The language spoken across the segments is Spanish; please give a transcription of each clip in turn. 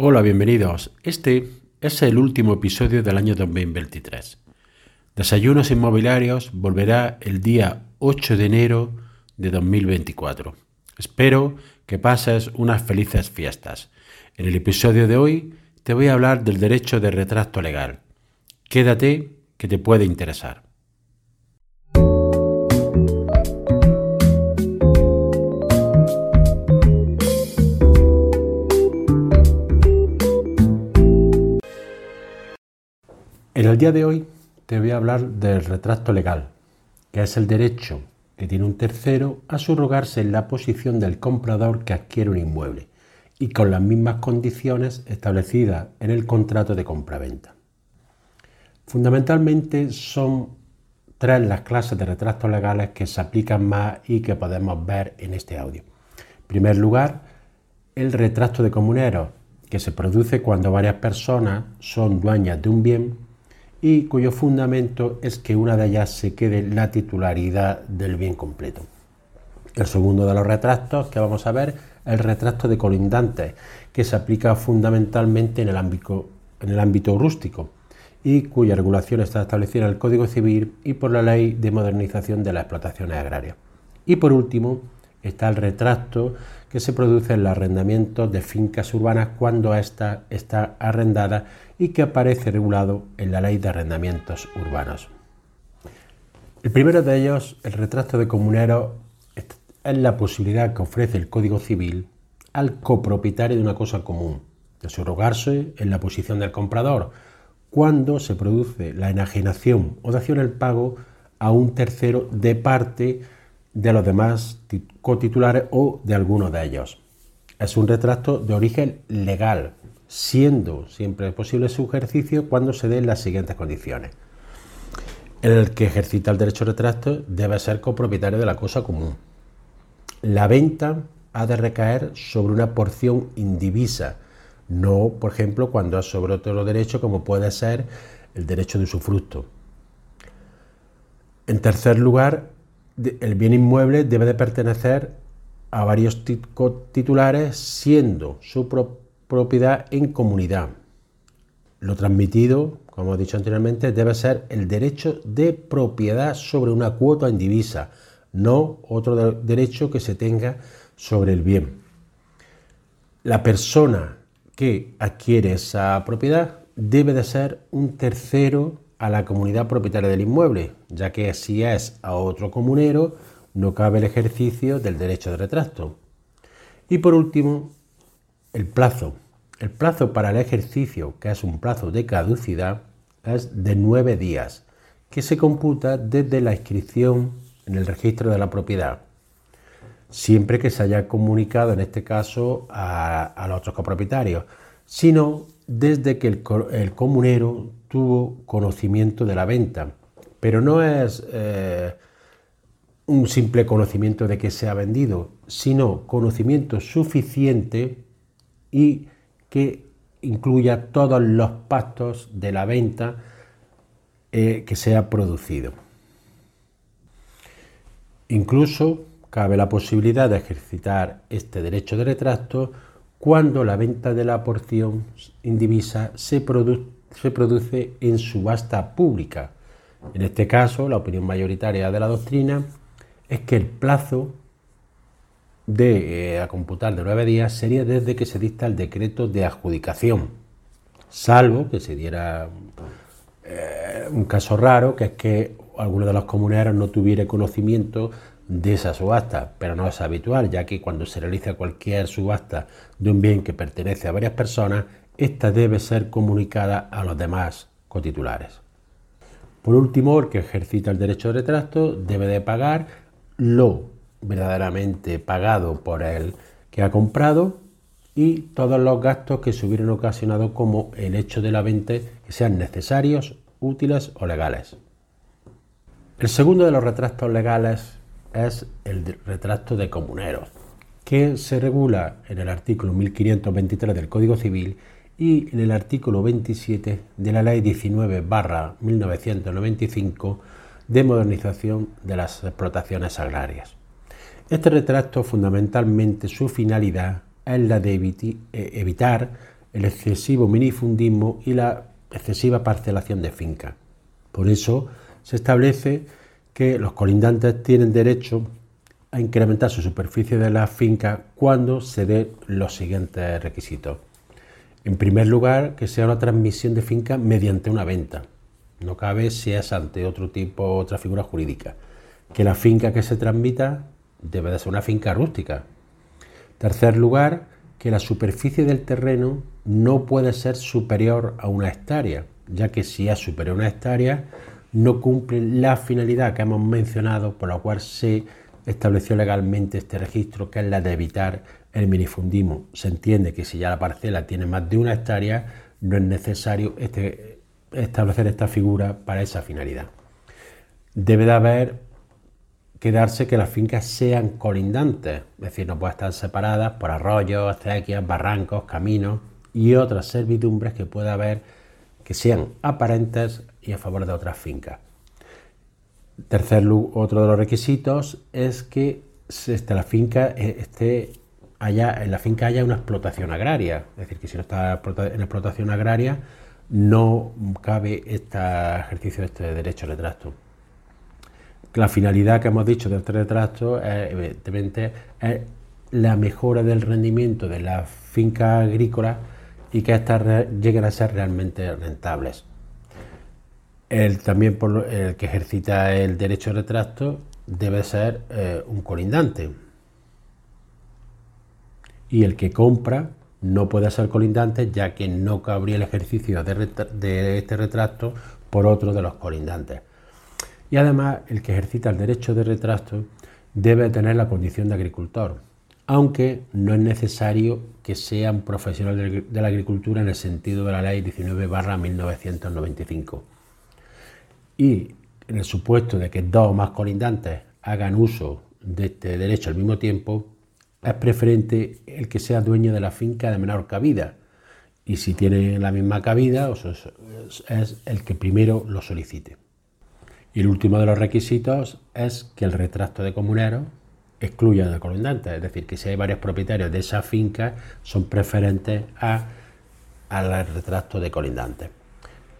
Hola, bienvenidos. Este es el último episodio del año 2023. Desayunos Inmobiliarios volverá el día 8 de enero de 2024. Espero que pases unas felices fiestas. En el episodio de hoy te voy a hablar del derecho de retracto legal. Quédate que te puede interesar. En el día de hoy te voy a hablar del retracto legal, que es el derecho que tiene un tercero a subrogarse en la posición del comprador que adquiere un inmueble y con las mismas condiciones establecidas en el contrato de compraventa. Fundamentalmente son tres las clases de retractos legales que se aplican más y que podemos ver en este audio. En primer lugar, el retracto de comuneros, que se produce cuando varias personas son dueñas de un bien y cuyo fundamento es que una de ellas se quede la titularidad del bien completo. El segundo de los retractos que vamos a ver es el retracto de colindantes, que se aplica fundamentalmente en el ámbito, en el ámbito rústico y cuya regulación está establecida en el Código Civil y por la Ley de Modernización de las Explotaciones Agrarias. Y por último, está el retracto que se produce en los arrendamientos de fincas urbanas cuando ésta está arrendada y que aparece regulado en la Ley de Arrendamientos Urbanos. El primero de ellos, el retracto de comunero, es la posibilidad que ofrece el Código Civil al copropietario de una cosa común, de subrogarse en la posición del comprador, cuando se produce la enajenación o dación el pago a un tercero de parte de los demás cotitulares o de alguno de ellos. Es un retracto de origen legal, siendo siempre posible su ejercicio cuando se den las siguientes condiciones. El que ejercita el derecho de retracto debe ser copropietario de la cosa común. La venta ha de recaer sobre una porción indivisa, no, por ejemplo, cuando es sobre otro derecho como puede ser el derecho de usufructo. En tercer lugar, el bien inmueble debe de pertenecer a varios titulares, siendo su propiedad en comunidad. Lo transmitido, como he dicho anteriormente, debe ser el derecho de propiedad sobre una cuota indivisa, no otro derecho que se tenga sobre el bien. La persona que adquiere esa propiedad debe de ser un tercero a la comunidad propietaria del inmueble, ya que si es a otro comunero, no cabe el ejercicio del derecho de retracto. Y por último, el plazo. El plazo para el ejercicio, que es un plazo de caducidad, es de nueve días, que se computa desde la inscripción en el registro de la propiedad, siempre que se haya comunicado, en este caso, a, los otros copropietarios, sino desde que el comunero tuvo conocimiento de la venta, pero no es eh, un simple conocimiento de que se ha vendido, sino conocimiento suficiente y que incluya todos los pactos de la venta eh, que se ha producido. Incluso cabe la posibilidad de ejercitar este derecho de retracto cuando la venta de la porción indivisa se produce se produce en subasta pública. En este caso, la opinión mayoritaria de la doctrina es que el plazo de eh, a computar de nueve días sería desde que se dicta el decreto de adjudicación, salvo que se diera eh, un caso raro, que es que alguno de los comuneros no tuviera conocimiento de esa subasta, pero no es habitual, ya que cuando se realiza cualquier subasta de un bien que pertenece a varias personas, esta debe ser comunicada a los demás cotitulares. Por último, el que ejercita el derecho de retracto debe de pagar lo verdaderamente pagado por el que ha comprado y todos los gastos que se hubieran ocasionado como el hecho de la venta que sean necesarios, útiles o legales. El segundo de los retractos legales es el retracto de comuneros, que se regula en el artículo 1523 del Código Civil y en el artículo 27 de la Ley 19 1995 de modernización de las explotaciones agrarias. Este retracto fundamentalmente su finalidad es la de eh, evitar el excesivo minifundismo y la excesiva parcelación de fincas. Por eso se establece que los colindantes tienen derecho a incrementar su superficie de la finca cuando se den los siguientes requisitos. En primer lugar, que sea una transmisión de finca mediante una venta. No cabe si es ante otro tipo, otra figura jurídica. Que la finca que se transmita debe de ser una finca rústica. Tercer lugar, que la superficie del terreno no puede ser superior a una hectárea, ya que si es superior a una hectárea, no cumple la finalidad que hemos mencionado por la cual se estableció legalmente este registro, que es la de evitar el minifundismo. Se entiende que si ya la parcela tiene más de una hectárea, no es necesario este, establecer esta figura para esa finalidad. Debe de haber que darse que las fincas sean colindantes, es decir, no pueden estar separadas por arroyos, acequias, barrancos, caminos y otras servidumbres que pueda haber que sean aparentes y a favor de otras fincas. Tercer, otro de los requisitos es que este, finca eh, esté haya, en la finca haya una explotación agraria, es decir, que si no está en explotación agraria no cabe este ejercicio de este derecho de retracto. La finalidad que hemos dicho del retracto es, evidentemente, es la mejora del rendimiento de las fincas agrícolas y que éstas lleguen a ser realmente rentables. El, también el que ejercita el derecho de retracto debe ser eh, un colindante. Y el que compra no puede ser colindante ya que no cabría el ejercicio de, este retracto por otro de los colindantes. Y además el que ejercita el derecho de retracto debe tener la condición de agricultor, aunque no es necesario que sea un profesional de la agricultura en el sentido de la ley 19 1995 y en el supuesto de que dos o más colindantes hagan uso de este derecho al mismo tiempo, es preferente el que sea dueño de la finca de menor cabida. Y si tiene la misma cabida, es el que primero lo solicite. Y el último de los requisitos es que el retracto de comunero excluya de colindantes, es decir, que si hay varios propietarios de esa finca, son preferentes a, al retracto de colindantes.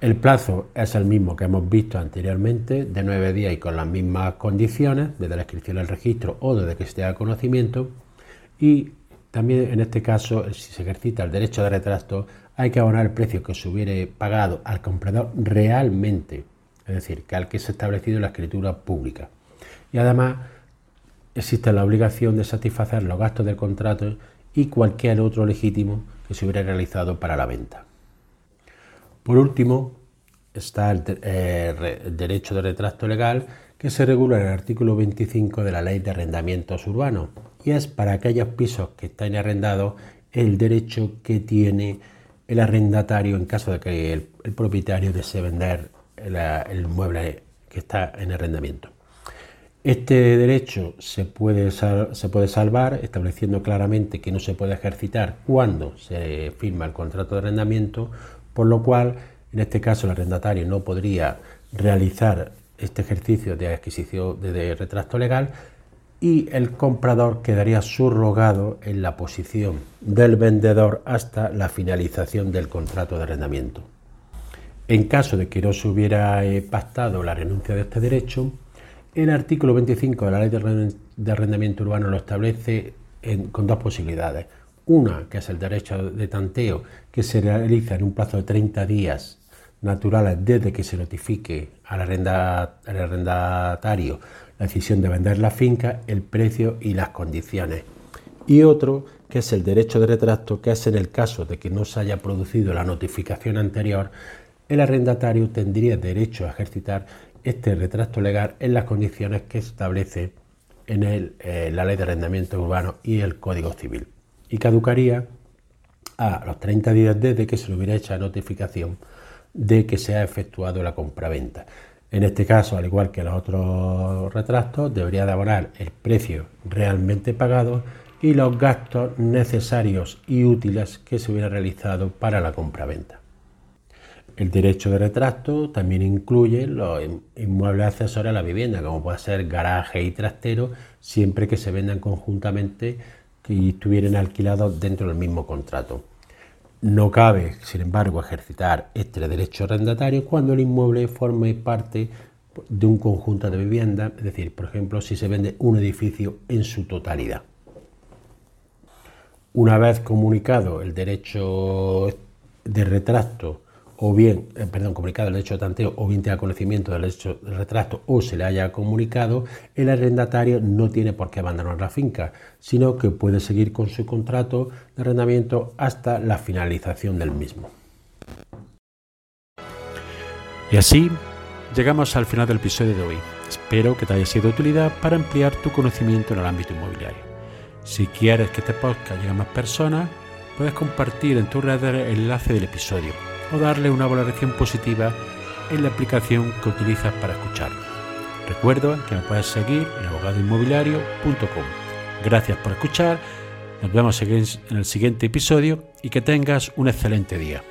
El plazo es el mismo que hemos visto anteriormente, de nueve días y con las mismas condiciones, desde la inscripción al registro o desde que se haga conocimiento. Y también en este caso, si se ejercita el derecho de retrato, hay que abonar el precio que se hubiere pagado al comprador realmente, es decir, que al que se ha establecido en la escritura pública. Y además existe la obligación de satisfacer los gastos del contrato y cualquier otro legítimo que se hubiera realizado para la venta. Por último, está eh, el, derecho de retracto legal que se regula en el artículo 25 de la Ley de Arrendamientos Urbanos y es para aquellos pisos que están arrendados el derecho que tiene el arrendatario en caso de que el, propietario desee vender el, mueble que está en arrendamiento. Este derecho se puede, se puede salvar estableciendo claramente que no se puede ejercitar cuando se firma el contrato de arrendamiento por lo cual en este caso el arrendatario no podría realizar este ejercicio de adquisición de, retracto legal y el comprador quedaría subrogado en la posición del vendedor hasta la finalización del contrato de arrendamiento. En caso de que no se hubiera eh, pactado la renuncia de este derecho, el artículo 25 de la Ley de Arrendamiento Urbano lo establece con dos posibilidades. Una, que es el derecho de tanteo, que se realiza en un plazo de 30 días naturales desde que se notifique al, arrendatario la decisión de vender la finca, el precio y las condiciones. Y otro, que es el derecho de retracto, que es en el caso de que no se haya producido la notificación anterior, el arrendatario tendría derecho a ejercitar este retracto legal en las condiciones que establece en eh, la Ley de Arrendamiento Urbano y el Código Civil y caducaría a los 30 días desde que se le hubiera hecho notificación de que se ha efectuado la compraventa. En este caso, al igual que los otros retractos, debería de abonar el precio realmente pagado y los gastos necesarios y útiles que se hubiera realizado para la compraventa. El derecho de retracto también incluye los inmuebles accesorios a la vivienda, como puede ser garaje y trastero, siempre que se vendan conjuntamente y estuvieran alquilados dentro del mismo contrato. No cabe, sin embargo, ejercitar este derecho arrendatario cuando el inmueble forme parte de un conjunto de viviendas, es decir, por ejemplo, si se vende un edificio en su totalidad. Una vez comunicado el derecho de retracto o bien, eh, perdón, comunicado el derecho de tanteo o bien tenga conocimiento del derecho de retracto o se le haya comunicado, el arrendatario no tiene por qué abandonar la finca, sino que puede seguir con su contrato de arrendamiento hasta la finalización del mismo. Y así llegamos al final del episodio de hoy. Espero que te haya sido de utilidad para ampliar tu conocimiento en el ámbito inmobiliario. Si quieres que este podcast llegue a más personas, puedes compartir en tu red el enlace del episodio o darle una valoración positiva en la aplicación que utilizas para escuchar. Recuerda que me puedes seguir en abogadoinmobiliario.com. Gracias por escuchar, nos vemos en el siguiente episodio y que tengas un excelente día.